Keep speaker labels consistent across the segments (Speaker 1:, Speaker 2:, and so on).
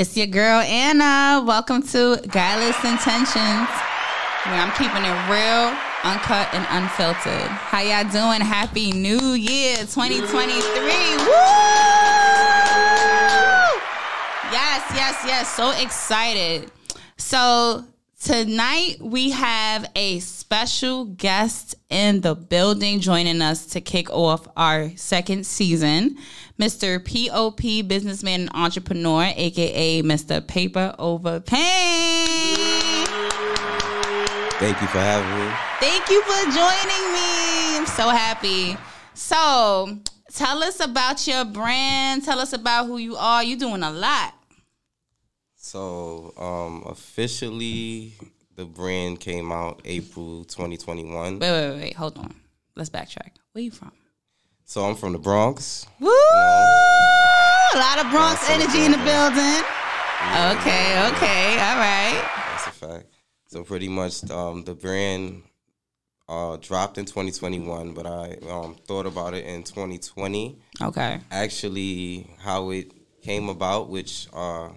Speaker 1: It's your girl Anna. Welcome to Guileless Intentions, where I'm keeping it real, uncut, and unfiltered. How y'all doing? Happy New Year 2023. Woo! Yes, yes, yes. So excited. So tonight we have a special guest in the building joining us to kick off our second season. Mr. POP, businessman and entrepreneur, aka Mr. Paper Over Pain.
Speaker 2: Thank you for having me.
Speaker 1: Thank you for joining me. I'm so happy. So, tell us about your brand. Tell us about who you are. You're doing a lot.
Speaker 2: So, um, officially, the brand came out April 2021.
Speaker 1: Wait, wait, wait, wait. Hold on. Let's backtrack. Where you from?
Speaker 2: So, I'm from the Bronx.
Speaker 1: Woo! A lot of Bronx energy in the
Speaker 2: building.
Speaker 1: building. Okay, okay, all right.
Speaker 2: That's a fact. So, pretty much, um, the brand uh, dropped in 2021, but I um, thought about it in 2020.
Speaker 1: Okay.
Speaker 2: Actually, how it came about, which uh,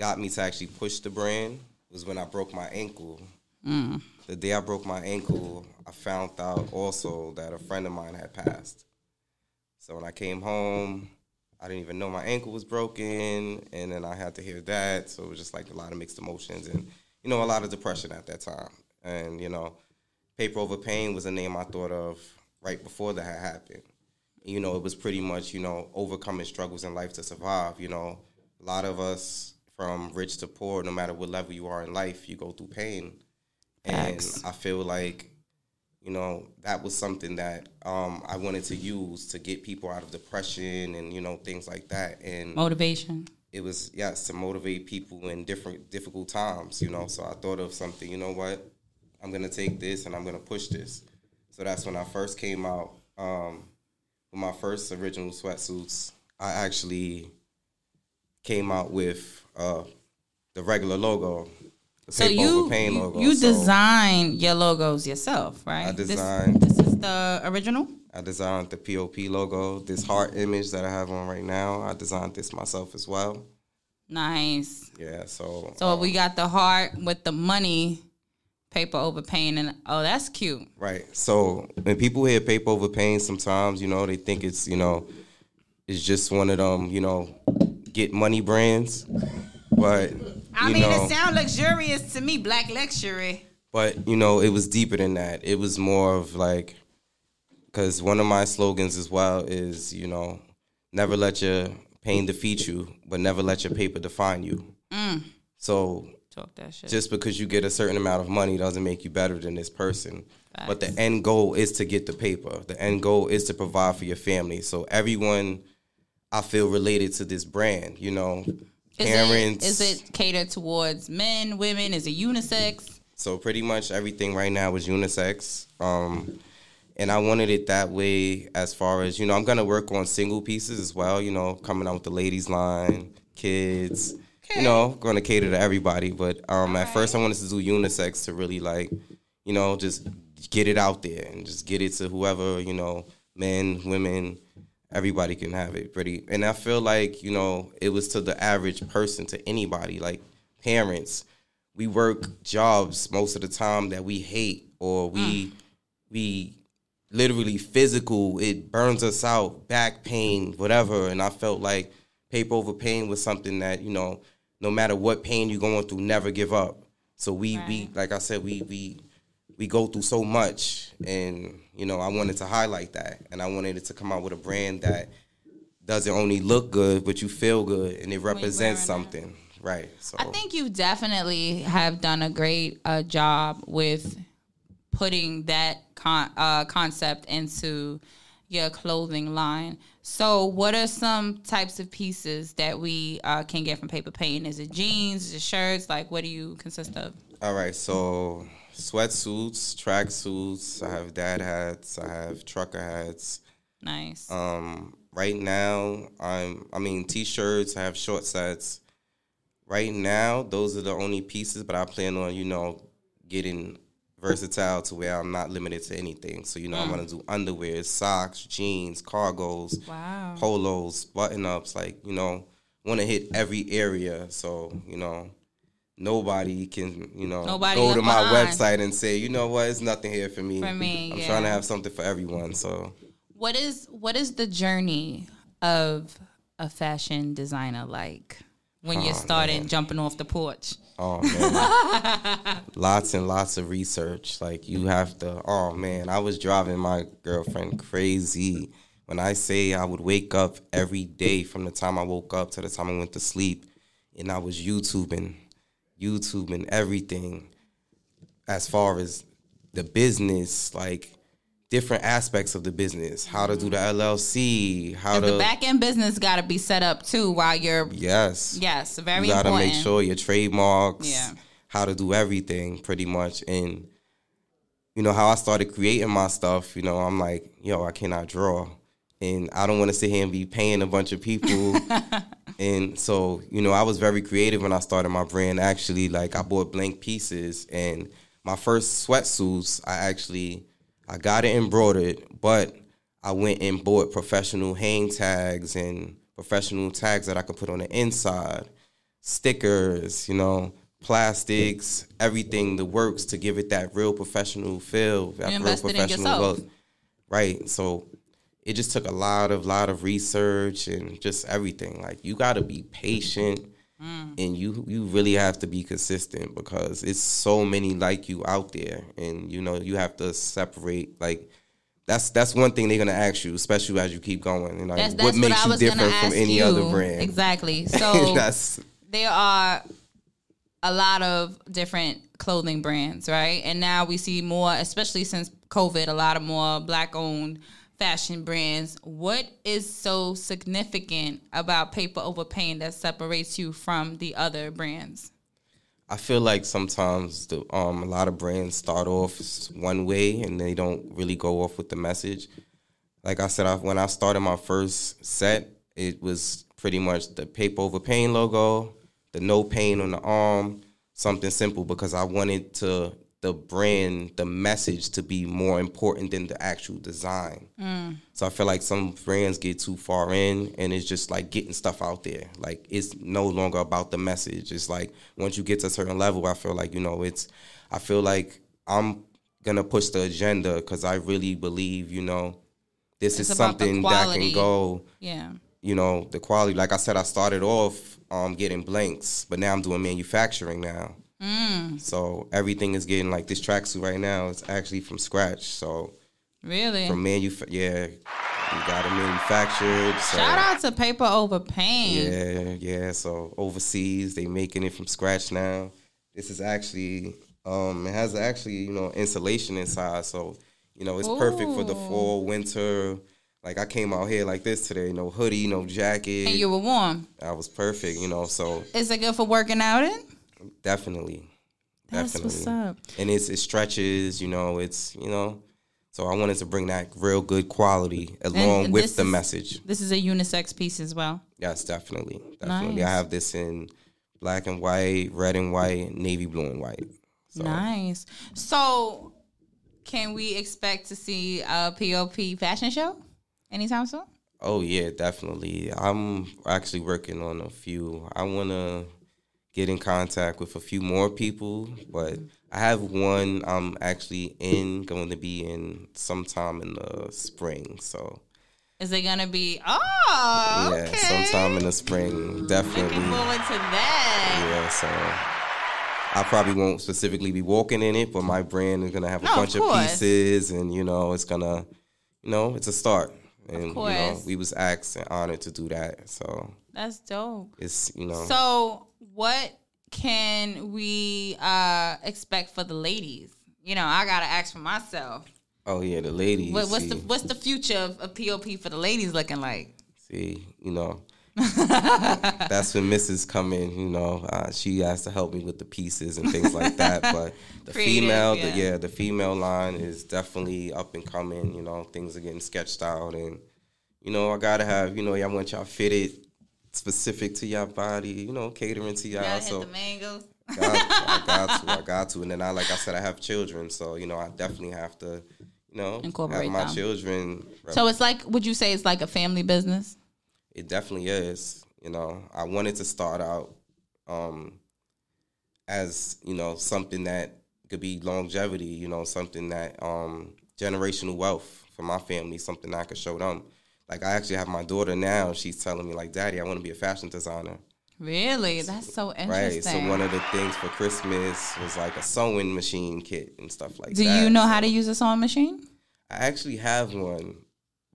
Speaker 2: got me to actually push the brand, was when I broke my ankle. Mm. The day I broke my ankle, I found out also that a friend of mine had passed. So when I came home, I didn't even know my ankle was broken, and then I had to hear that. So it was just like a lot of mixed emotions and you know a lot of depression at that time. And you know, paper over pain was a name I thought of right before that had happened. You know, it was pretty much you know overcoming struggles in life to survive. You know, a lot of us from rich to poor, no matter what level you are in life, you go through pain. And I feel like you know that was something that um, I wanted to use to get people out of depression and you know things like that. And
Speaker 1: Motivation.
Speaker 2: it was yes to motivate people in different difficult times. You know, so I thought of something. You know what? I'm gonna take this and I'm gonna push this. So that's when I first came out um, with my first original sweatsuits. I actually came out with uh, the regular logo, the
Speaker 1: So you
Speaker 2: logo.
Speaker 1: you
Speaker 2: So
Speaker 1: design your logos yourself, right?
Speaker 2: I
Speaker 1: This-
Speaker 2: designed-
Speaker 1: This, is the original.
Speaker 2: I designed the POP logo. This heart image that I have on right now, I designed this myself as well.
Speaker 1: Nice.
Speaker 2: Yeah, so
Speaker 1: So we got the heart with the money, paper over pain, and oh, that's cute.
Speaker 2: Right. So when people hear paper over pain, sometimes you know they think it's you know it's just one of them you know get money brands, but
Speaker 1: I mean,
Speaker 2: know,
Speaker 1: it sounds luxurious to me, black luxury.
Speaker 2: but you know it was deeper than that. It was more of like because one of my slogans as well is you know never let your pain defeat you, but never let your paper define you. Mm. So
Speaker 1: Talk that shit.
Speaker 2: just because you get a certain amount of money doesn't make you better than this person. But the end goal is to get the paper. The end goal is to provide for your family. So everyone, I feel related to this brand. You know,
Speaker 1: is
Speaker 2: parents.
Speaker 1: It, is it catered towards men, women? Is it unisex?
Speaker 2: So pretty much everything right now is unisex. Um, and I wanted it that way as far as, you know, I'm gonna work on single pieces as well, you know, coming out with the ladies line, kids, you know, gonna cater to everybody. But um at first I wanted to do unisex to really like, you know, just get it out there and just get it to whoever, you know, men, women, everybody can have it pretty. And I feel like, you know, it was to the average person, to anybody, like parents we work jobs most of the time that we hate or we mm. we literally physical it burns us out back pain whatever. And i felt like paper over pain was something that you know no matter what pain you're going through never give up. So we we like i said we we we go through so much and you know i wanted to highlight that and i wanted it to come out with a brand that doesn't only look good but you feel good and it represents
Speaker 1: wearing it.
Speaker 2: something right so
Speaker 1: I think you definitely have done a great uh, job with putting that con- uh, concept into your clothing line. So, what are some types of pieces that we uh, can get from Paper Pain? Is it jeans? Is it shirts? Like, what do you consist of?
Speaker 2: All right, so sweatsuits, track suits. I have dad hats. I have trucker hats.
Speaker 1: Nice.
Speaker 2: Um, right now, I'm. I mean, t-shirts. I have short sets. Right now, those are the only pieces, but I plan on you know getting versatile to where I'm not limited to anything. So you know, I'm gonna do underwear, socks, jeans, cargos,
Speaker 1: wow.
Speaker 2: polos, button ups, like you know, want to hit every area. So you know, nobody can you know
Speaker 1: Nobody
Speaker 2: go to my
Speaker 1: behind.
Speaker 2: website and say, you know what, it's nothing here for me.
Speaker 1: For me,
Speaker 2: I'm
Speaker 1: yeah.
Speaker 2: trying to have something for everyone. So
Speaker 1: What is what is the journey of a fashion designer like when you're oh, starting jumping off the porch?
Speaker 2: Oh man, lots and lots of research. Like you have to. Oh man, I was driving my girlfriend crazy when I say I would wake up every day from the time I woke up to the time I went to sleep, and I was YouTubing, YouTubing everything, as far as the business, like different aspects of the business, how to do the mm-hmm. LLC, how to
Speaker 1: The back end business got to be set up too while you're
Speaker 2: yes,
Speaker 1: yes, very
Speaker 2: you gotta make sure your trademarks,
Speaker 1: Yeah.
Speaker 2: how to do everything pretty much. And you know how I started creating my stuff. You know, I'm like, yo, I cannot draw, and I don't want to sit here and be paying a bunch of people. and so, you know, I was very creative when I started my brand. Actually, like I bought blank pieces, and my first sweatsuits, I actually I got it embroidered, but I went and bought professional hang tags and professional tags that I could put on the inside, stickers, you know, plastics, everything, the works to give it that real professional feel, that real
Speaker 1: invested in
Speaker 2: professional look. Right. So it just took a lot of lot of research and just everything. Like you got to be patient
Speaker 1: Mm.
Speaker 2: and you you really have to be consistent because it's so many like you out there and you know you have to separate like that's that's one thing they're gonna ask you, especially as you keep going. And like,
Speaker 1: That's, that's
Speaker 2: what makes
Speaker 1: I
Speaker 2: you different from any
Speaker 1: you.
Speaker 2: other brand?
Speaker 1: Exactly. So
Speaker 2: that's
Speaker 1: there are a lot of different clothing brands, right? And now we see more, especially since COVID, a lot of more black owned fashion brands. What is so significant about paper over pain that separates you from the other brands?
Speaker 2: I feel like sometimes the um a lot of brands start off one way and they don't really go off with the message. Like I said, I, when I started my first set, it was pretty much the paper over pain logo, the no pain on the arm, something simple because I wanted to the brand, the message to be more important than the actual design. So I feel like some brands get too far in and it's just like getting stuff out there. Like it's no longer about the message. It's like once you get to a certain level, I feel like, you know, it's I feel like I'm gonna push the agenda because I really believe, you know, this
Speaker 1: It's
Speaker 2: is something that can go,
Speaker 1: Yeah.
Speaker 2: you know, the quality. Like I said, I started off um getting blanks, but now I'm doing manufacturing now.
Speaker 1: Mm.
Speaker 2: So everything is getting like this tracksuit right now is actually from scratch. So
Speaker 1: Really?
Speaker 2: from manuf yeah, you got it manufactured. So
Speaker 1: Shout out to Paper Over Pain.
Speaker 2: yeah, yeah. So overseas, they making it from scratch now. This is actually, um, it has actually, you know, insulation inside. So, you know, it's perfect for the fall, winter. Like I came out here like this today, no hoodie, no jacket.
Speaker 1: And you were warm.
Speaker 2: I was perfect, you know. So
Speaker 1: Is it good for working out in?
Speaker 2: Definitely,
Speaker 1: That's
Speaker 2: definitely.
Speaker 1: what's up.
Speaker 2: And it's it stretches, you know. It's you know. So I wanted to bring that real good quality along
Speaker 1: and
Speaker 2: with the
Speaker 1: is-
Speaker 2: message.
Speaker 1: This is a unisex piece as well.
Speaker 2: Yes, definitely, definitely.
Speaker 1: Nice.
Speaker 2: I have this in black and white, red and white, navy blue and white. So
Speaker 1: Nice. So, can we expect to see a POP fashion show anytime soon?
Speaker 2: oh yeah, definitely. I'm actually working on a few. I want to get in contact with a few more people, but I have one I'm actually in going to be in sometime in the spring. So
Speaker 1: Is it gonna be? Oh,
Speaker 2: yeah,
Speaker 1: okay.
Speaker 2: sometime in the spring, definitely.
Speaker 1: Looking forward to that.
Speaker 2: Yeah, so I probably won't specifically be walking in it, but my brand is gonna have a
Speaker 1: oh, No,
Speaker 2: bunch of,
Speaker 1: course.
Speaker 2: pieces, and you know, it's gonna, you know, it's a start. And you know,
Speaker 1: course.
Speaker 2: we was asked and honored to do that, so
Speaker 1: That's dope.
Speaker 2: it's you know,
Speaker 1: So, what can we uh expect for the ladies? You know, I gotta ask for myself.
Speaker 2: oh yeah, the ladies.
Speaker 1: What, what's
Speaker 2: see,
Speaker 1: the what's the future of, of POP for the ladies looking like?
Speaker 2: see, you know. That's when Mrs. come in, you know. Uh, she has to help me with the pieces and things like that. But the
Speaker 1: Creative,
Speaker 2: female,
Speaker 1: yeah.
Speaker 2: the, yeah, the female line is definitely up and coming. You know, things are getting sketched out, and you know, I gotta have, you know, I want y'all fitted specific to your body. You know, catering to y'all.
Speaker 1: Gotta
Speaker 2: so
Speaker 1: hit the mangoes.
Speaker 2: got, I got to, I got to, and then I, like I said, I have children, so you know, I definitely have to, you know,
Speaker 1: Incorporate
Speaker 2: have my
Speaker 1: them.
Speaker 2: children.
Speaker 1: So it's like, would you say it's like a family business?
Speaker 2: It definitely is. You know, I wanted to start out um, as you know something that could be longevity. You know, something that um, generational wealth for my family, something I could show them. Like I actually have my daughter now. She's telling me like, "Daddy, I want to be a fashion designer."
Speaker 1: Really? That's so interesting.
Speaker 2: Right. So one of the things for Christmas was like a sewing machine kit and stuff like
Speaker 1: Do
Speaker 2: that.
Speaker 1: Do you know how to use a sewing machine?
Speaker 2: I actually have one,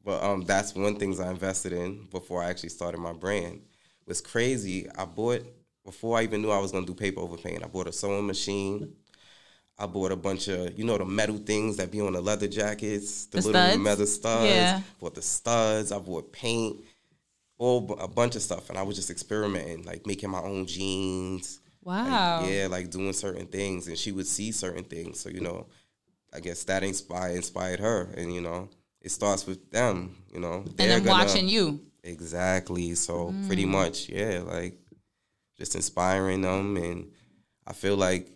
Speaker 2: but um, that's one things I invested in before I actually started my brand. Was crazy? I bought before I even knew I was gonna do paper over pain. I bought a sewing machine. I bought a bunch of you know the metal things that be on the leather jackets, the,
Speaker 1: The
Speaker 2: little
Speaker 1: studs?
Speaker 2: metal studs.
Speaker 1: Yeah.
Speaker 2: Bought the studs. I bought paint, all a bunch of stuff, and I was just experimenting, like making my own jeans. like,
Speaker 1: Wow.
Speaker 2: yeah, like doing certain things, and she would see certain things. So you know, I guess that inspired inspired her, and you know, it starts with them. You know,
Speaker 1: and
Speaker 2: They're
Speaker 1: then
Speaker 2: gonna-
Speaker 1: watching you.
Speaker 2: Exactly. So
Speaker 1: Mm.
Speaker 2: pretty much, yeah, like just inspiring them, and I feel like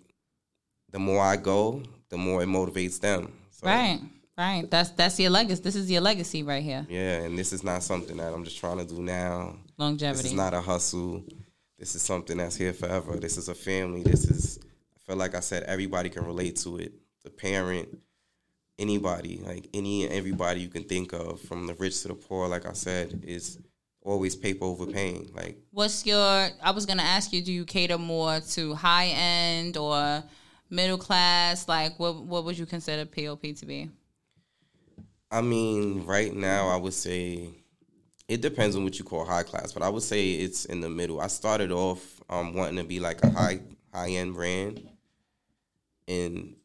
Speaker 2: the more I go, the more it motivates them. So,
Speaker 1: Right. Right. That's that's your legacy. This is your legacy right here.
Speaker 2: Yeah, and this is not something that I'm just trying to do now. This
Speaker 1: Longevity.
Speaker 2: is not a hustle. This is something that's here forever. This is a family. This is. I feel like I said everybody can relate to it. The parent, anybody, like any and everybody you can think of, from the rich to the poor. Like I said, is always paper over pain. Like
Speaker 1: What's your I was gonna ask you, do you cater more to high end or middle class? Like what what would you consider POP to be?
Speaker 2: I mean, right now I would say it depends on what you call high class, but I would say it's in the middle. I started off um, wanting to be like a high high end brand, and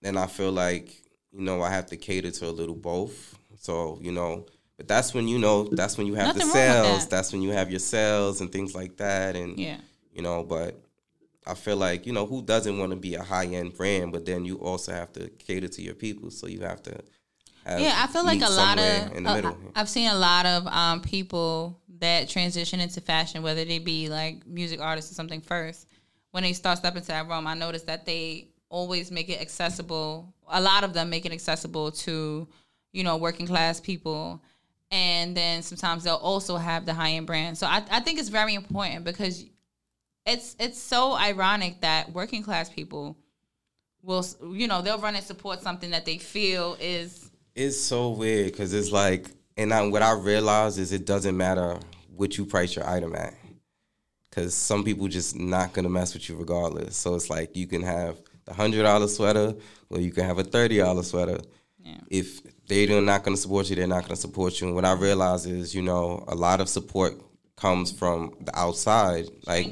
Speaker 2: then I feel like you know I have to cater to a little both. So you know, but that's when you know that's when you have
Speaker 1: Nothing
Speaker 2: the sales.
Speaker 1: that.
Speaker 2: That's when you have your sales and things like that, and
Speaker 1: Yeah.
Speaker 2: you know, but. I feel like you know who doesn't want to be a high end brand, but then you also have to cater to your people, so you have to. Have,
Speaker 1: Yeah, I feel like a lot of
Speaker 2: in the
Speaker 1: uh,
Speaker 2: middle.
Speaker 1: I've seen a lot of um, people that transition into fashion, whether they be like music artists or something first. When they start stepping into that realm, I noticed that they always make it accessible. A lot of them make it accessible to, you know, working class people. And then sometimes they'll also have the high end brand. So I, I think it's very important because it's it's so ironic that working class people will you know they'll run and support something that they feel is
Speaker 2: It's so weird because it's like, and I, what I realize is it doesn't matter what you price your item at, because some people just not gonna mess with you regardless. So it's like you can have the hundred dollar sweater, or you can have a thirty dollar sweater.
Speaker 1: Yeah.
Speaker 2: If they're not gonna support you, they're not gonna support you. And what I realize is, you know, a lot of support comes from the outside, like.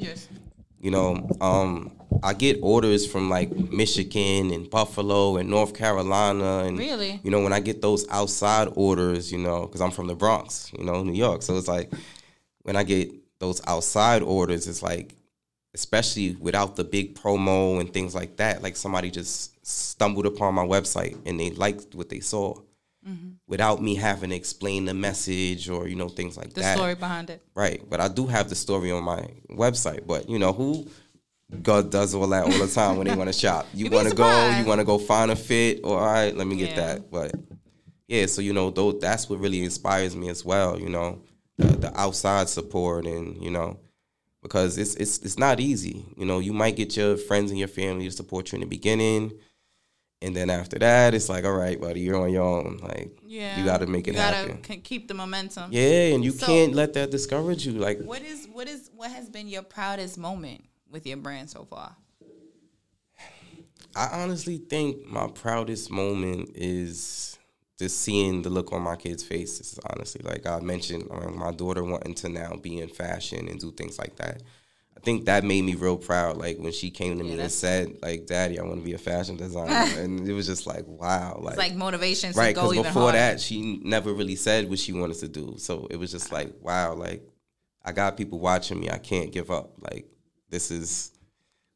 Speaker 2: You know, um, I get orders from like Michigan and Buffalo and North Carolina, and
Speaker 1: Really?
Speaker 2: you know, when I get those outside orders, you know, because I'm from the Bronx, you know, New York, so it's like when I get those outside orders, it's like, especially without the big promo and things like that, like somebody just stumbled upon my website and they liked what they saw.
Speaker 1: Mm-hmm.
Speaker 2: Without me having to explain the message or you know things like
Speaker 1: The
Speaker 2: that, The
Speaker 1: story behind it.
Speaker 2: Right, but I do have the story on my website. But you know who God does all that all the time when they want to shop. You want to go, you want to go find a fit. Or all right, let me get
Speaker 1: Yeah.
Speaker 2: that. But yeah, so you know, though that's what really inspires me as well. You know, the, the outside support and you know because it's it's it's not easy. You know, you might get your friends and your family to support you in the beginning. And then after that, it's like, all right, buddy, you're on your own. Like,
Speaker 1: Yeah,
Speaker 2: you got to make it
Speaker 1: you gotta
Speaker 2: happen.
Speaker 1: c- keep the momentum.
Speaker 2: Yeah, and you
Speaker 1: So-
Speaker 2: can't let that discourage you. Like,
Speaker 1: What is what is what has been your proudest moment with your brand so far?
Speaker 2: I honestly think my proudest moment is just seeing the look on my kids' faces. Honestly, like I mentioned, my daughter wanting to now be in fashion and do things like that. I think that made me real proud. Like when she came to me and said, "Like, Daddy, I want to be a fashion designer," and it was just like, "Wow!" Like,
Speaker 1: It's like motivation to
Speaker 2: right?
Speaker 1: go
Speaker 2: Because before
Speaker 1: harder.
Speaker 2: that, she never really said what she wanted to do. So it was just like, "Wow!" Like I got people watching me. I can't give up. Like this is.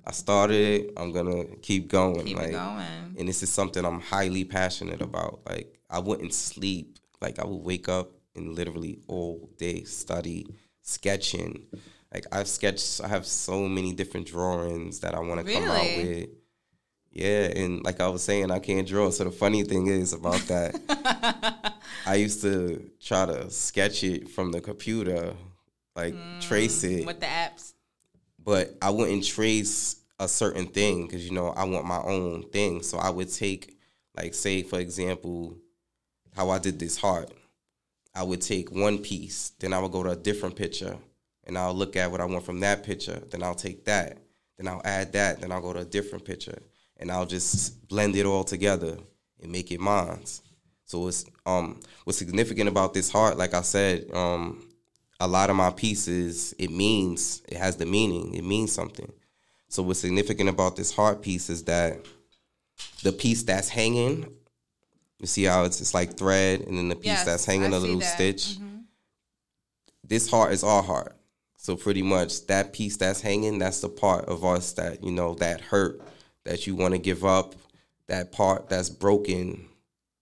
Speaker 2: I started it. I'm gonna keep going.
Speaker 1: Keep
Speaker 2: like,
Speaker 1: it going.
Speaker 2: and this is something I'm highly passionate about. Like I wouldn't sleep. Like I would wake up and literally all day study, sketching. Like I've sketched. I have so many different drawings that I want to come out with. Yeah, and like I was saying, I can't draw. So the funny thing is about that, I used to try to sketch it from the computer, like mm, trace it.
Speaker 1: With the apps.
Speaker 2: but I wouldn't trace a certain thing because you know I want my own thing. So I would take, like, say for example, how I did this heart. I would take one piece, then I would go to a different picture, and I'll look at what I want from that picture. Then I'll take that, then I'll add that, then I'll go to a different picture, and I'll just blend it all together and make it mine. So it's um what's significant about this heart, like I said, um, a lot of my pieces, it means it has the meaning. It means something. So what's significant about this heart piece is that the piece that's hanging, you see how it's it's like thread, and then the piece
Speaker 1: Yes,
Speaker 2: that's hanging
Speaker 1: I
Speaker 2: a little
Speaker 1: that.
Speaker 2: stitch. This heart is our heart. So pretty much that piece that's hanging, that's the part of us that you know that hurt, that you want to give up, that part that's broken,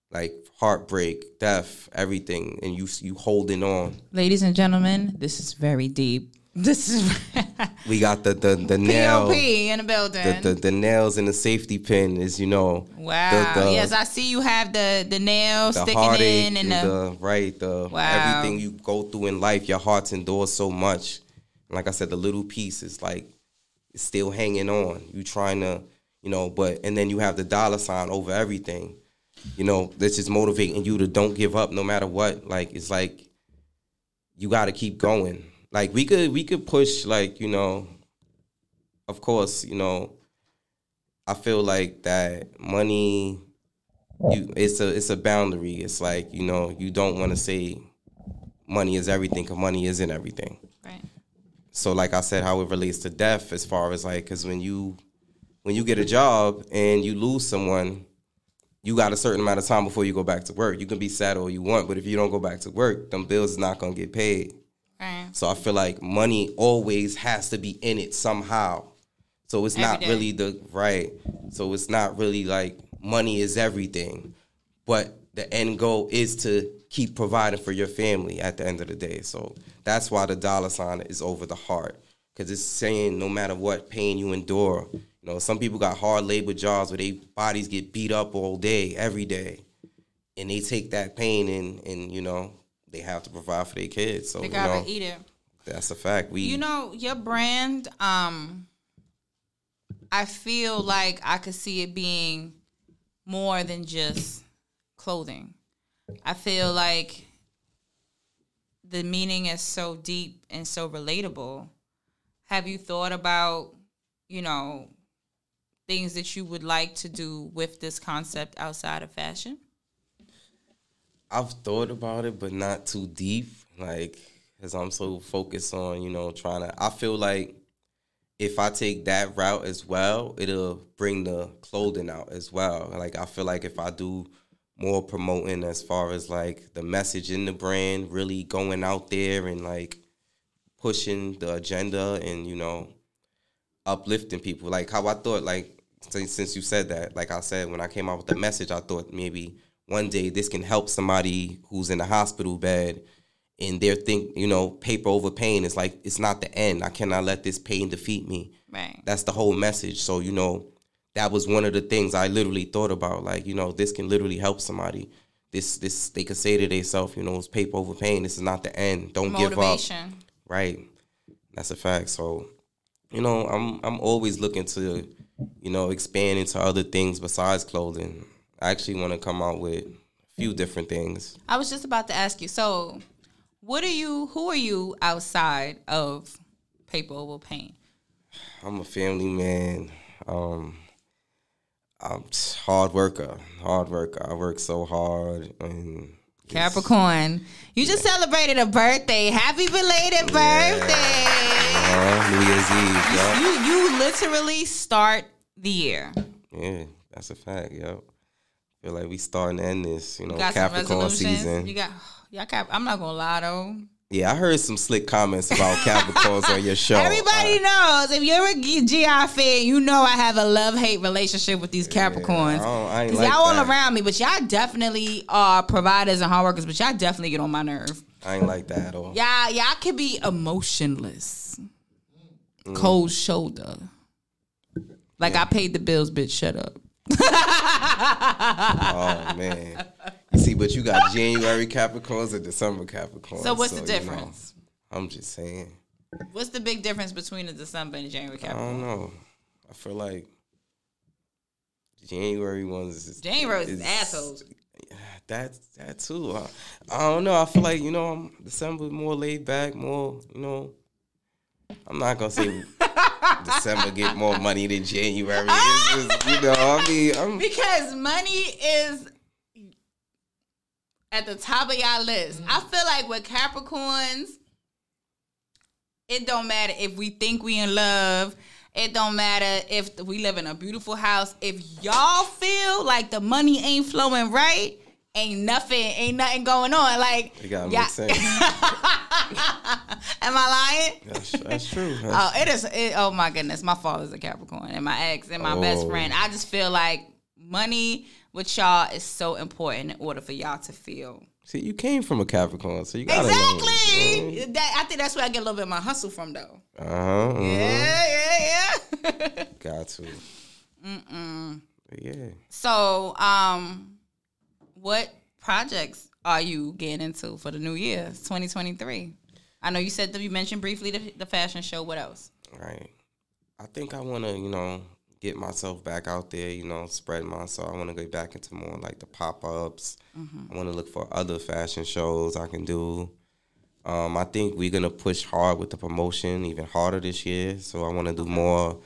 Speaker 2: like heartbreak, death, everything, and you you holding on.
Speaker 1: Ladies and gentlemen, this is very deep. This is
Speaker 2: We got the the the nail.
Speaker 1: In the building.
Speaker 2: the, the, the nails and the safety pin is you know
Speaker 1: wow.
Speaker 2: the, the,
Speaker 1: yes, I see you have the the nail
Speaker 2: the
Speaker 1: sticking in and
Speaker 2: and
Speaker 1: the,
Speaker 2: right the
Speaker 1: Wow.
Speaker 2: everything you go through in life your heart's endures so much like I said the little piece is like still hanging on. You trying to you know but and then you have the dollar sign over everything. You know that's just motivating you to don't give up no matter what. Like it's like you got to keep going. Like we could we could push like you know of course you know i feel like that money you it's a it's a boundary. It's like you know you don't want to say money is everything because money isn't everything. So like i said how it relates to death as far as like because when you when you get a job and you lose someone you got a certain amount of time before you go back to work you can be sad all you want but if you don't go back to work them bills is not to get paid
Speaker 1: Right.
Speaker 2: so I feel like money always has to be in it somehow. So it's not
Speaker 1: day.
Speaker 2: really the right. So it's not really like money is everything, but the end goal is to keep providing for your family at the end of the day. So that's why the dollar sign is over the heart because it's saying no matter what pain you endure. You know, some people got hard labor jobs where their bodies get beat up all day, every day, and they take that pain and and you know they have to provide for their kids. So
Speaker 1: They
Speaker 2: you
Speaker 1: gotta
Speaker 2: know,
Speaker 1: eat it.
Speaker 2: that's a fact. We
Speaker 1: You know, your brand, um, I feel like I could see it being more than just clothing. I feel like the meaning is so deep and so relatable. Have you thought about, you know, things that you would like to do with this concept outside of fashion?
Speaker 2: I've thought about it, but not too deep. Like, because I'm so focused on, you know, trying to. I feel like if I take that route as well, it'll bring the clothing out as well. Like, I feel like if I do more promoting as far as like the message in the brand, really going out there and like pushing the agenda and, you know, uplifting people. Like how I thought, like since you said that, like I said when I came out with the message, I thought maybe one day this can help somebody who's in a hospital bed and they're think you know paper over pain. It's like it's not the end. I cannot let this pain defeat me.
Speaker 1: Right.
Speaker 2: That's the whole message. So you know that was one of the things I literally thought about. Like you know this can literally help somebody. This this they could say to themselves, you know, it's paper over pain. This is not the end. Don't give up. Right. That's a fact. So, you know, I'm I'm always looking to, you know, expand into other things besides clothing. I actually want to come out with a few different things.
Speaker 1: I was just about to ask you. So, what are you? Who are you outside of paper over pain?
Speaker 2: I'm a family man. Um, I'm hard worker. Hard worker. I work so hard and
Speaker 1: Capricorn, you just celebrated a birthday. Happy belated birthday!
Speaker 2: Uh, New Year's Eve. Yeah.
Speaker 1: You you literally start the year.
Speaker 2: yeah, that's a fact. Yo, feel like we starting to end this. You know,
Speaker 1: You got
Speaker 2: Capricorn season.
Speaker 1: You got y'all Cap. I'm not gonna lie though.
Speaker 2: Yeah, I heard some slick comments about Capricorns on your show.
Speaker 1: Everybody
Speaker 2: Uh,
Speaker 1: knows if you're a GI fan, you know I have a love hate relationship with these Capricorns.
Speaker 2: I I like
Speaker 1: y'all all around me, but y'all definitely are providers and hard workers. But y'all definitely get on my nerve.
Speaker 2: I ain't like that at all.
Speaker 1: Y'all, y'all can be emotionless,
Speaker 2: Mm.
Speaker 1: cold shoulder. Like I paid the bills, bitch. Shut up.
Speaker 2: Oh man. See, but you got January Capricorns and December Capricorns.
Speaker 1: So what's the
Speaker 2: you know.
Speaker 1: difference?
Speaker 2: I'm just saying.
Speaker 1: What's the big difference between the December and January Capricorn?
Speaker 2: I don't know. I feel like January ones. Is,
Speaker 1: January is assholes.
Speaker 2: That that too. I, I don't know. I feel like you know I'm December more laid back, more you know. I'm not gonna say December get more money than January. It's just, you know, I mean, I'm
Speaker 1: Because money is at the top of y'all list. I mm-hmm. feel like with Capricorns, it don't matter if we think we in love. It don't matter if we live in a beautiful house. If y'all feel like the money ain't flowing right, ain't nothing, ain't nothing going on. Like,
Speaker 2: it gotta
Speaker 1: yeah.
Speaker 2: make sense.
Speaker 1: am I lying?
Speaker 2: That's, that's true.
Speaker 1: Oh, it is. It, oh my goodness, my father's a Capricorn, and my ex, and my best
Speaker 2: Oh.
Speaker 1: friend. I just feel like money with y'all is so important in order for y'all to feel
Speaker 2: See, you came from a Capricorn, so you gotta
Speaker 1: exactly. That I think that's where I get a little bit of my hustle from, though.
Speaker 2: Uh huh.
Speaker 1: Yeah, yeah, yeah.
Speaker 2: Got to. Mm-mm. Yeah.
Speaker 1: so, um, what projects are you getting into for the new year, twenty twenty three? I know you said that you mentioned briefly the, the fashion show. What else?
Speaker 2: Right. I think I want to, you know, get myself back out there, you know, spread myself. I want to go back into more like the pop ups. I want to look for other fashion shows I can do. Um, I think we're going to push hard with the promotion even harder this year. So I want to do more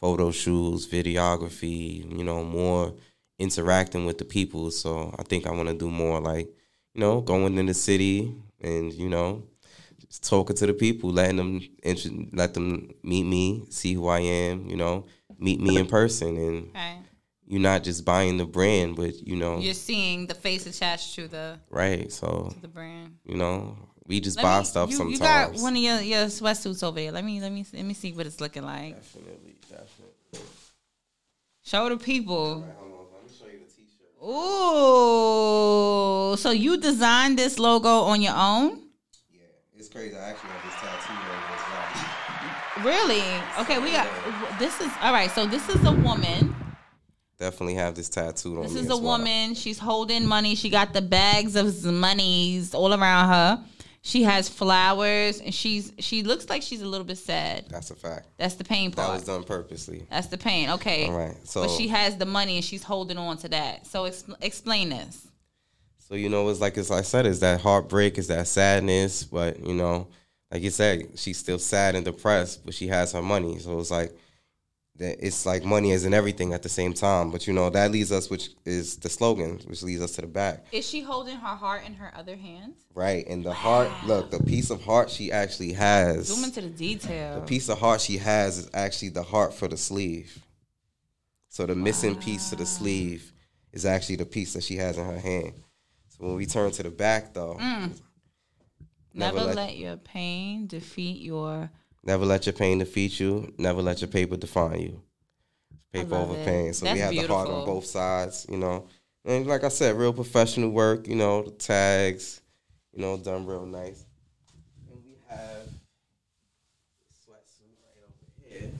Speaker 2: photo shoots, videography, you know, more interacting with the people. So I think I want to do more like, you know, going in the city and, you know, talking to the people, letting them let them meet me, see who I am, you know, meet me in person, and you're not just buying the brand, but you know,
Speaker 1: you're seeing the face attached to the
Speaker 2: right? So
Speaker 1: the brand.
Speaker 2: you know, we just
Speaker 1: Let
Speaker 2: buy
Speaker 1: me-
Speaker 2: stuff
Speaker 1: you,
Speaker 2: sometimes.
Speaker 1: You got one of your, your sweatsuits over here. Let me let me let me see what it's looking like.
Speaker 2: definitely, definitely.
Speaker 1: Show the people.
Speaker 2: Hold let me show you the t-shirt.
Speaker 1: Ooh, so you designed this logo on your own?
Speaker 2: Yeah, it's crazy. I actually have this tattoo on as well.
Speaker 1: Really? Okay, we got this is all right. So this is a woman.
Speaker 2: Definitely have this tattooed on
Speaker 1: This is a
Speaker 2: well.
Speaker 1: woman. She's holding money. She got the bags of monies all around her. She has flowers, and she's she looks like she's a little bit sad.
Speaker 2: That's a fact.
Speaker 1: That's the pain part.
Speaker 2: That was done purposely.
Speaker 1: That's the pain. Okay.
Speaker 2: All right, so
Speaker 1: but she has the money and she's holding on to that. So expl- explain this.
Speaker 2: So you know, it's like as I said, it's that heartbreak, it's that sadness. But you know, like you said, she's still sad and depressed, but she has her money. So it's like that. It's like money isn't everything at the same time. But you know, that leads us, which is the slogan, which leads us to the back,
Speaker 1: Is she holding her heart in her other hands?
Speaker 2: right? And the heart, look, the piece of heart she actually has.
Speaker 1: Zoom into the detail.
Speaker 2: The piece of heart she has is actually the heart for the sleeve. So the missing piece to the sleeve is actually the piece that she has in her hand. So when we turn to the back, though, mm.
Speaker 1: Never,
Speaker 2: never
Speaker 1: let,
Speaker 2: let-
Speaker 1: your pain defeat your.
Speaker 2: never let your pain defeat you. Never let your paper define you. Paper over
Speaker 1: it.
Speaker 2: pain. So we
Speaker 1: That's
Speaker 2: have the heart on both sides, you know. And like I said, real professional work, you know, the tags, you know, done real nice. And we have sweatsuit right over here.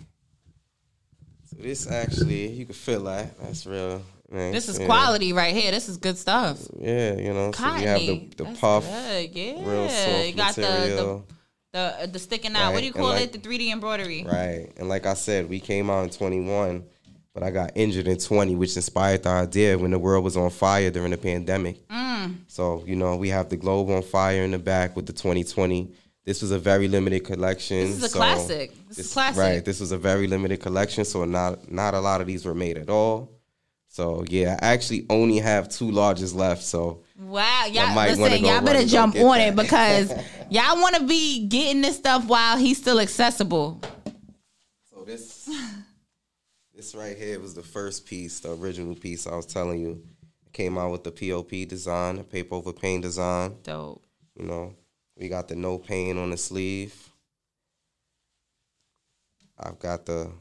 Speaker 2: So this actually, you can feel that. That's real. Nice.
Speaker 1: This is
Speaker 2: yeah.
Speaker 1: quality right here. This is good stuff.
Speaker 2: Yeah, you know. So we
Speaker 1: Cottony.
Speaker 2: have the, the
Speaker 1: That's
Speaker 2: puff,
Speaker 1: good. Yeah.
Speaker 2: real soft
Speaker 1: you got the, the
Speaker 2: material.
Speaker 1: the the sticking out. What do you call
Speaker 2: like-
Speaker 1: it? The 3D embroidery.
Speaker 2: Right. And like I said, we came out in 21, but I got injured in 20, which inspired the idea when the world was on fire during the pandemic.
Speaker 1: Mm.
Speaker 2: So, you know, we have the globe on fire in the back with the 2020. This was a very limited collection.
Speaker 1: This is a
Speaker 2: so
Speaker 1: classic. This is classic.
Speaker 2: Right. This was a very limited collection, so not not a lot of these were made at all. So yeah, I actually only have two larges left. So
Speaker 1: Wow, y'all listen, y'all better jump on it because y'all want to be getting this stuff while he's still accessible.
Speaker 2: So this this right here was the first piece, the original piece I was telling you. Came out with the POP design, the paper over pain design.
Speaker 1: Dope.
Speaker 2: You know, we got the no pain on the sleeve. I've got the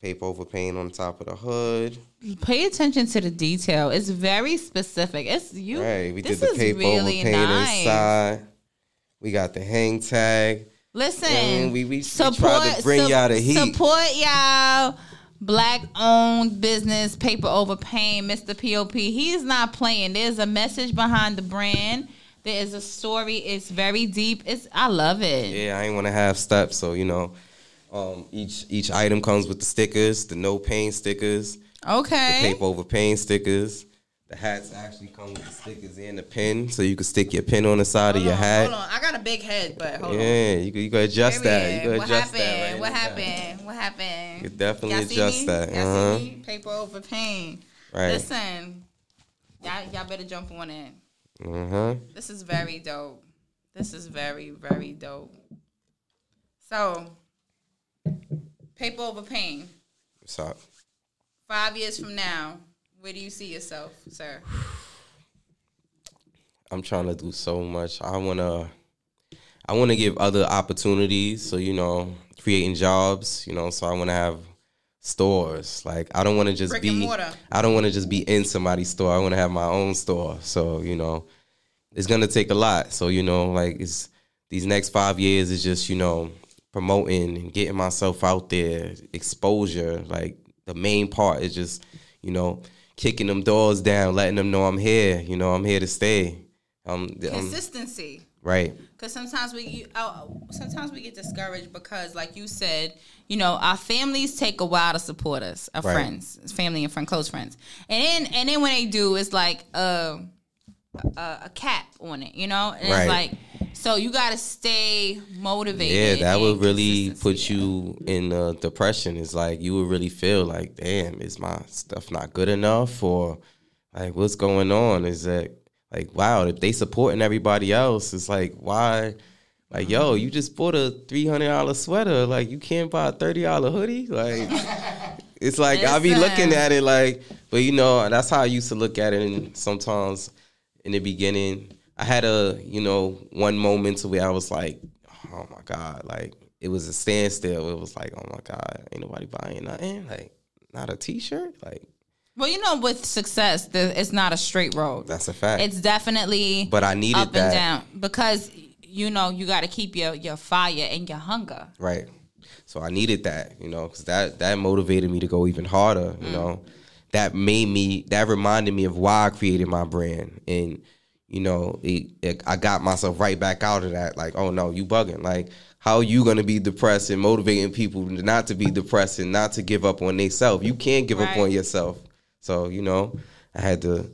Speaker 2: paper over pain on top of the hood.
Speaker 1: Pay attention to the detail. It's very specific. It's you.
Speaker 2: Right, we
Speaker 1: this
Speaker 2: did the paper
Speaker 1: really
Speaker 2: over pain
Speaker 1: nice.
Speaker 2: inside. We got the hang tag.
Speaker 1: Listen,
Speaker 2: And we- we- we tried to bring y'all the heat.
Speaker 1: Support y'all. Black owned business, paper over pain, Mr. POP. He's not playing. There's a message behind the brand. There is a story. It's very deep. It's I love it.
Speaker 2: Yeah, I ain't want to have steps, so you know, um, each each item comes with the stickers, the no pain stickers,
Speaker 1: Okay.
Speaker 2: the paper over pain stickers. The hats actually come with the stickers and the pin, so you can stick your pin on the side of your hat.
Speaker 1: Hold on. I got a big head, but hold on.
Speaker 2: Yeah, you can, you can adjust that. You can
Speaker 1: what
Speaker 2: adjust
Speaker 1: happened?
Speaker 2: that. right
Speaker 1: what happened? What happened?
Speaker 2: You can definitely
Speaker 1: Y'all see
Speaker 2: adjust
Speaker 1: me?
Speaker 2: that.
Speaker 1: Y'all
Speaker 2: Uh-huh.
Speaker 1: see me? Paper over pain.
Speaker 2: Right.
Speaker 1: Listen, y'all, y'all better jump on it.
Speaker 2: Uh huh.
Speaker 1: This is very dope. This is very, very dope. So, paper over pain.
Speaker 2: What's up?
Speaker 1: Five years from now, where do you see yourself, sir?
Speaker 2: I'm trying to do so much. I wanna, I wanna give other opportunities. So you know, creating jobs. You know, so I wanna have stores. Like I don't want to just
Speaker 1: Brick
Speaker 2: be.
Speaker 1: and mortar.
Speaker 2: I don't want to just be in somebody's store. I want to have my own store. So you know, it's gonna take a lot. So you know, like it's these next five years is just you know promoting and getting myself out there, exposure. Like the main part is just you know kicking them doors down, letting them know I'm here. You know, I'm here to stay. Um,
Speaker 1: Consistency.
Speaker 2: right.
Speaker 1: Because sometimes we, you, uh, sometimes we get discouraged because, like you said, you know, our families take a while to support us, our
Speaker 2: Right.
Speaker 1: friends, family and friend, close friends, and then and then when they do, it's like a a, a cap on it, you know, and
Speaker 2: Right.
Speaker 1: it's like so you got to stay motivated.
Speaker 2: Yeah, that would really put you in uh, depression. It's like you would really feel like, damn, is my stuff not good enough, or like what's going on? Is that like wow? If they supporting everybody else, it's like why? Like yo, you just bought a three hundred dollar sweater. Like you can't buy a thirty dollar hoodie. Like it's like I be looking at it like, but you know that's how I used to look at it. And sometimes in the beginning, I had a you know one moment to where I was like, oh my god, like it was a standstill. It was like, oh my god, ain't nobody buying nothing. Like not a t shirt. Like
Speaker 1: Well, you know, with success, the, it's not a straight road.
Speaker 2: that's a fact.
Speaker 1: It's definitely
Speaker 2: But I needed
Speaker 1: up
Speaker 2: that.
Speaker 1: and down because you know you got to keep your your fire and your hunger.
Speaker 2: Right. So I needed that, you know, because that that motivated me to go even harder. You mm. know, that made me that reminded me of why I created my brand, and you know, it, it, I got myself right back out of that. Like, oh no, you bugging. Like, how are you gonna be depressed and motivating people not to be depressed and not to give up on themselves? You can't give up on yourself. So you know, I had to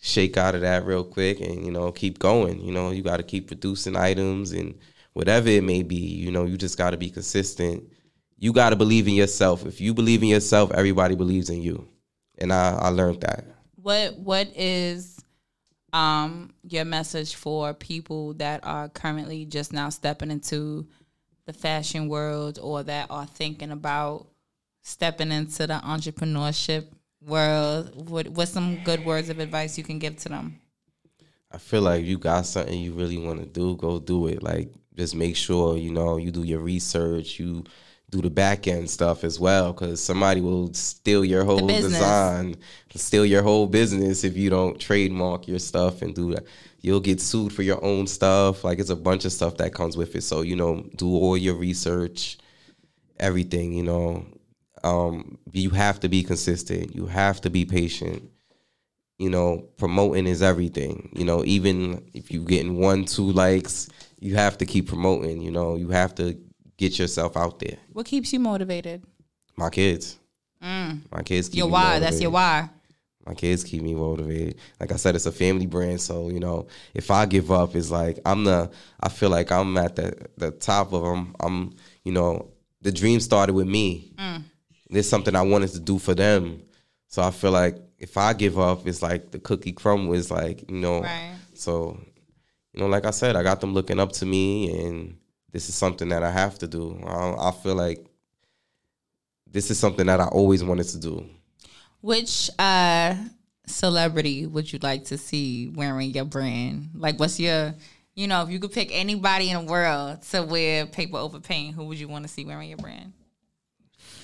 Speaker 2: shake out of that real quick and you know keep going you know you got to keep producing items and whatever it may be you know you just got to be consistent you got to believe in yourself if you believe in yourself everybody believes in you and i i learned that
Speaker 1: What what is um your message for people that are currently just now stepping into the fashion world or that are thinking about stepping into the entrepreneurship world? What what's some good words of advice you can give to them?
Speaker 2: I feel like you got something you really want to do, go do it. Like just make sure you know you do your research, you do the back end stuff as well, because somebody will steal your whole design, steal your whole business if you don't trademark your stuff and do that. You'll get sued for your own stuff. Like it's a bunch of stuff that comes with it. So you know, do all your research, everything. You know, um, you have to be consistent. You have to be patient you know, promoting is everything. You know, even if you're getting one, two likes, you have to keep promoting. You know, you have to get yourself out there.
Speaker 1: What keeps you motivated?
Speaker 2: My kids, mm. my kids keep
Speaker 1: Your
Speaker 2: me
Speaker 1: why. That's your
Speaker 2: motivated.
Speaker 1: why.
Speaker 2: My kids keep me motivated. Like I said, it's a family brand, so you know, if I give up, it's like I'm the. I feel like I'm at the the top of them. I'm, you know, the dream started with me. Mm. There's something I wanted to do for them, so I feel like if I give up, it's like the cookie crumble is like you know.
Speaker 1: Right.
Speaker 2: So, you know, like I said, I got them looking up to me, and this is something that I have to do. I, I feel like this is something that I always wanted to do.
Speaker 1: Which uh celebrity would you like to see wearing your brand? Like what's your you know, if you could pick anybody in the world to wear paper over pain, who would you want to see wearing your brand?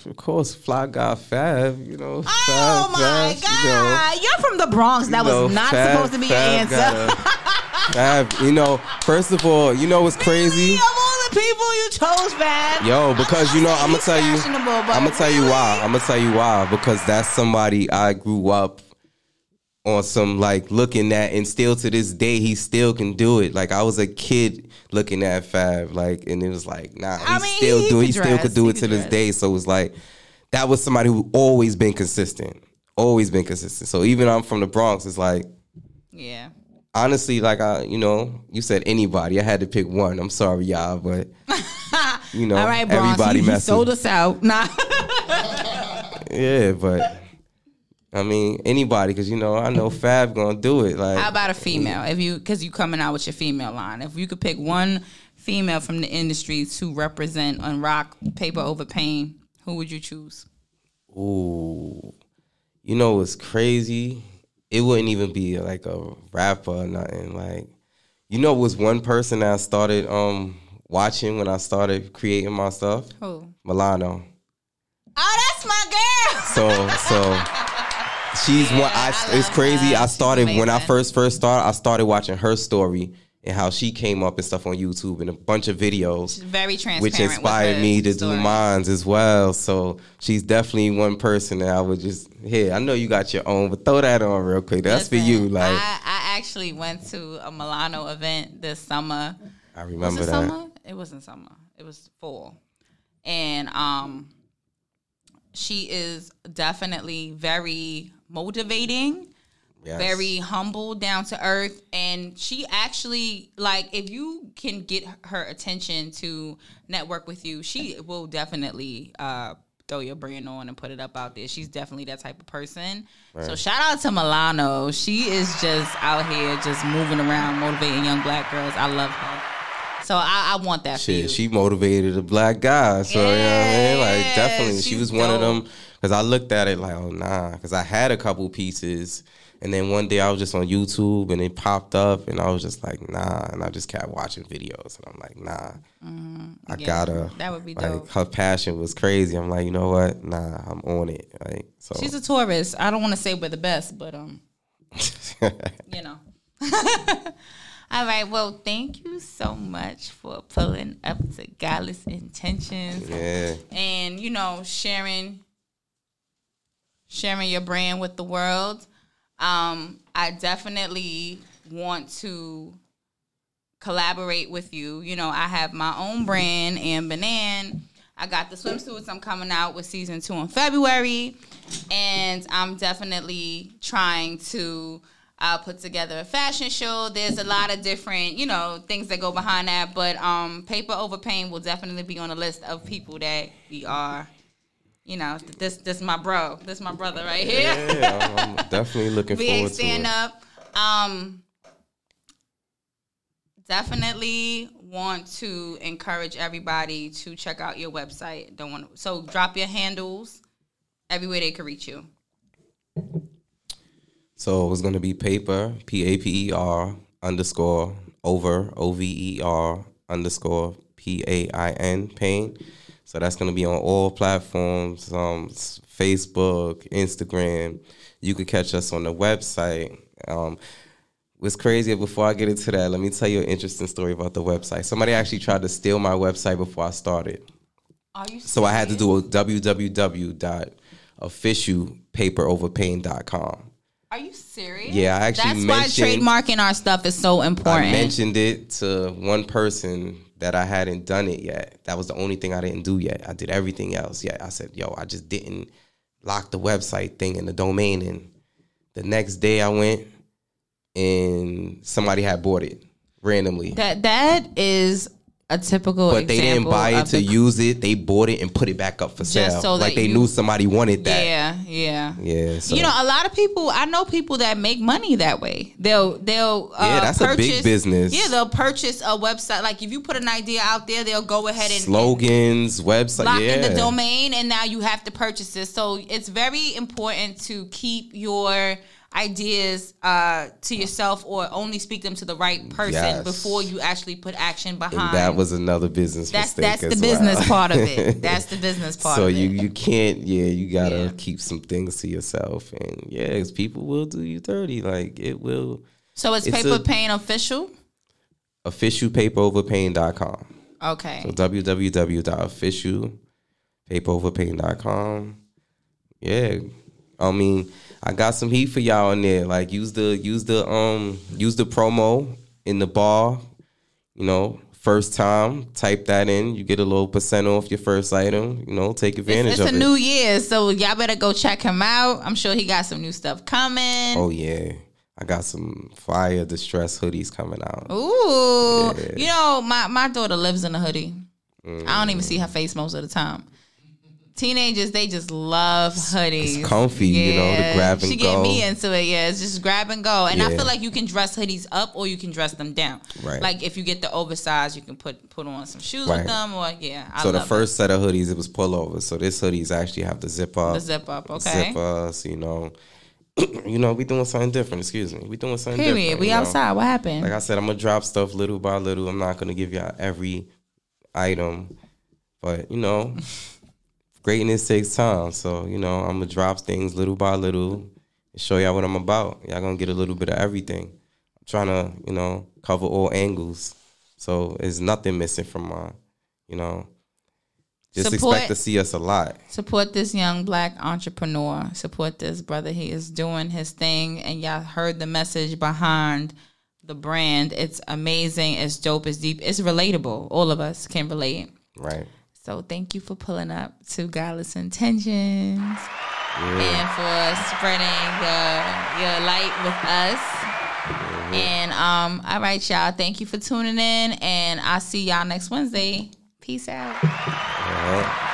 Speaker 2: Of course, Fly Guy Fab, you know.
Speaker 1: Oh
Speaker 2: Fab,
Speaker 1: my
Speaker 2: Fab, you know.
Speaker 1: god. You are from the Bronx. That
Speaker 2: You know,
Speaker 1: was not
Speaker 2: Fab-
Speaker 1: supposed to be
Speaker 2: Fab
Speaker 1: your answer.
Speaker 2: Fab, you know, first of all, you know what's crazy?
Speaker 1: Of all the people you chose, Fab.
Speaker 2: Yo, because you know, I'm gonna tell you, I'm gonna tell you why. I'm gonna tell you why. Because that's somebody I grew up on some like looking at and still to this day he still can do it. Like I was a kid looking at Fab, like and it was like, nah, he
Speaker 1: I mean,
Speaker 2: still
Speaker 1: he
Speaker 2: do
Speaker 1: could
Speaker 2: he still
Speaker 1: dress,
Speaker 2: could do
Speaker 1: he
Speaker 2: it to
Speaker 1: could
Speaker 2: this day. So it was like that was somebody who always been consistent. Always been consistent. So even I'm from the Bronx, it's like
Speaker 1: Yeah.
Speaker 2: Honestly, like I, you know, you said anybody. I had to pick one. I'm sorry, y'all, but you know,
Speaker 1: All right, Bronx,
Speaker 2: everybody
Speaker 1: you, sold us out. Nah.
Speaker 2: Yeah, but I mean anybody, because you know I know Fab gonna do it. Like
Speaker 1: How about a female? If you, because you coming out with your female line. If you could pick one female from the industry to represent on Rock Paper Over Pain, who would you choose?
Speaker 2: Ooh, you know what's crazy? It wouldn't even be like a rapper or nothing. Like, you know, was one person that I started um watching when I started creating my stuff.
Speaker 1: Who?
Speaker 2: Milano.
Speaker 1: Oh, that's my girl.
Speaker 2: So so. She's one. I,
Speaker 1: I
Speaker 2: it's crazy.
Speaker 1: her.
Speaker 2: I started when I first first started. I started watching her story and how she came up and stuff on YouTube and a bunch of videos.
Speaker 1: Very transparent.
Speaker 2: which inspired me to
Speaker 1: story.
Speaker 2: do mines as well. So she's definitely one person that I would just here. I know you got your own, but throw that on real quick. That's for you. Like
Speaker 1: I, I actually went to a Milano event this summer.
Speaker 2: I
Speaker 1: Was
Speaker 2: remember
Speaker 1: it
Speaker 2: that.
Speaker 1: summer? It wasn't summer. It was fall. And um she is definitely very motivating,
Speaker 2: Yes.
Speaker 1: very humble, down to earth, and she actually like if you can get her attention to network with you, she will definitely uh throw your brand on and put it up out there. She's definitely that type of person. So shout out to Milano. She is just out here just moving around, motivating young black girls. I love her. So I, I want that for you.
Speaker 2: Shit, she motivated a black guy. So you know what I mean? Like
Speaker 1: Yeah,
Speaker 2: definitely, she was one of them. Because I looked at it like, oh nah. Because I had a couple pieces, and then one day I was just on YouTube and it popped up, and I was just like, nah. And I just kept watching videos, and I'm like, nah. I
Speaker 1: Mm-hmm. Yeah,
Speaker 2: gotta.
Speaker 1: that would be
Speaker 2: like,
Speaker 1: dope.
Speaker 2: Her passion was crazy. I'm like, you know what? Nah, I'm on it. Like so.
Speaker 1: She's a tourist. I don't want to say we're the best, but um, you know. All right. Well, thank you so much for pulling up to Guileless Intentions
Speaker 2: yeah.
Speaker 1: and you know sharing sharing your brand with the world. Um, I definitely want to collaborate with you. You know, I have my own brand and Banan. I got the swimsuits. I'm coming out with season two in February, and I'm definitely trying to uh, put together a fashion show. There's a lot of different, you know, things that go behind that. But um, Paper Over Pain will definitely be on the list of people that we are. You know, this this my bro. This my brother right here.
Speaker 2: Yeah, I'm, I'm definitely looking
Speaker 1: VA
Speaker 2: forward to
Speaker 1: stand up. Um, definitely want to encourage everybody to check out your website. Don't want to, so drop your handles everywhere they can reach you.
Speaker 2: So it's gonna be paper, P A P E R underscore over O V E R underscore P A I N pain. So that's gonna be on all platforms, um, Facebook, Instagram. You could catch us on the website. Um, what's crazy before I get into that, let me tell you an interesting story about the website. Somebody actually tried to steal my website before I started.
Speaker 1: Are you?
Speaker 2: So I had to do a www.officialpaperoverpain.com.
Speaker 1: Are you serious?
Speaker 2: Yeah, I actually
Speaker 1: That's why trademarking our stuff is so important.
Speaker 2: I mentioned it to one person that I hadn't done it yet. That was the only thing I didn't do yet. I did everything else yet. I said, yo, I just didn't lock the website thing and the domain. And the next day I went and somebody had bought it randomly.
Speaker 1: that that is a typical.
Speaker 2: but they didn't buy it to
Speaker 1: the-
Speaker 2: use it. They bought it and put it back up for sale.
Speaker 1: so
Speaker 2: like they
Speaker 1: you-
Speaker 2: knew somebody wanted that.
Speaker 1: Yeah, yeah.
Speaker 2: Yeah. So.
Speaker 1: You know, a lot of people. I know people that make money that way. They'll they'll uh,
Speaker 2: Yeah, that's a big
Speaker 1: purchase-
Speaker 2: business.
Speaker 1: Yeah, they'll purchase a website. Like if you put an idea out there, they'll go ahead and
Speaker 2: slogans, website.
Speaker 1: lock
Speaker 2: yeah.
Speaker 1: in the domain, and now you have to purchase it. So it's very important to keep your ideas uh, to yourself, or only speak them to the right person
Speaker 2: Yes.
Speaker 1: before you actually put action behind.
Speaker 2: And that was another business
Speaker 1: that's
Speaker 2: mistake.
Speaker 1: that's the
Speaker 2: as
Speaker 1: business part of it. That's the business part.
Speaker 2: so
Speaker 1: of
Speaker 2: you
Speaker 1: it.
Speaker 2: you can't yeah you gotta
Speaker 1: Yeah.
Speaker 2: keep some things to yourself and yeah 'cause people will do you dirty like it will
Speaker 1: So it's,
Speaker 2: it's
Speaker 1: paper
Speaker 2: a-
Speaker 1: pain official.
Speaker 2: Official officialpaperoverpain.com
Speaker 1: Okay.
Speaker 2: so www.officialpaperoverpain.com yeah I mean, I got some heat for y'all in there. Like use the use the um use the promo in the bar. You know, first time, type that in. You get a little percent off your first item. You know, take advantage
Speaker 1: It's, it's
Speaker 2: of
Speaker 1: a
Speaker 2: it.
Speaker 1: new year, so y'all better go check him out. I'm sure he got some new stuff coming.
Speaker 2: oh yeah, I got some fire distress hoodies coming out.
Speaker 1: Ooh, you know, my my daughter lives in a hoodie.
Speaker 2: Mm.
Speaker 1: I don't even see her face most of the time. Teenagers, they just love hoodies.
Speaker 2: It's comfy, you know, to grab and
Speaker 1: she
Speaker 2: go.
Speaker 1: get me into it. Yeah, it's just grab and go. And I feel like you can dress hoodies up or you can dress them down.
Speaker 2: Right.
Speaker 1: Like if you get the oversized, you can put put on some shoes
Speaker 2: Right.
Speaker 1: with them. Or yeah, I
Speaker 2: so the first set of hoodies it was pullover. So this hoodies actually have the zip up.
Speaker 1: the zip up. Okay.
Speaker 2: zippers, you know. you know, we doing something different, excuse me. We doing something
Speaker 1: Period.
Speaker 2: different.
Speaker 1: We
Speaker 2: you know?
Speaker 1: outside. What happened?
Speaker 2: Like I said, I'm gonna drop stuff little by little. I'm not gonna give y'all every item. But, you know, greatness takes time. So, you know, I'm gonna drop things little by little and show y'all what I'm about. Y'all gonna get a little bit of everything. I'm trying to, you know, cover all angles. So there's nothing missing from my, you know. Just
Speaker 1: Support-
Speaker 2: expect to see us a lot.
Speaker 1: Support this young black entrepreneur. Support this brother. He is doing his thing, and y'all heard the message behind the brand. It's amazing. It's dope. It's deep. It's relatable. All of us can relate.
Speaker 2: Right.
Speaker 1: So thank you for pulling up to Guileless Intentions and for spreading your your light with us. And um, all right, y'all. Thank you for tuning in, and I'll see y'all next Wednesday. Peace out.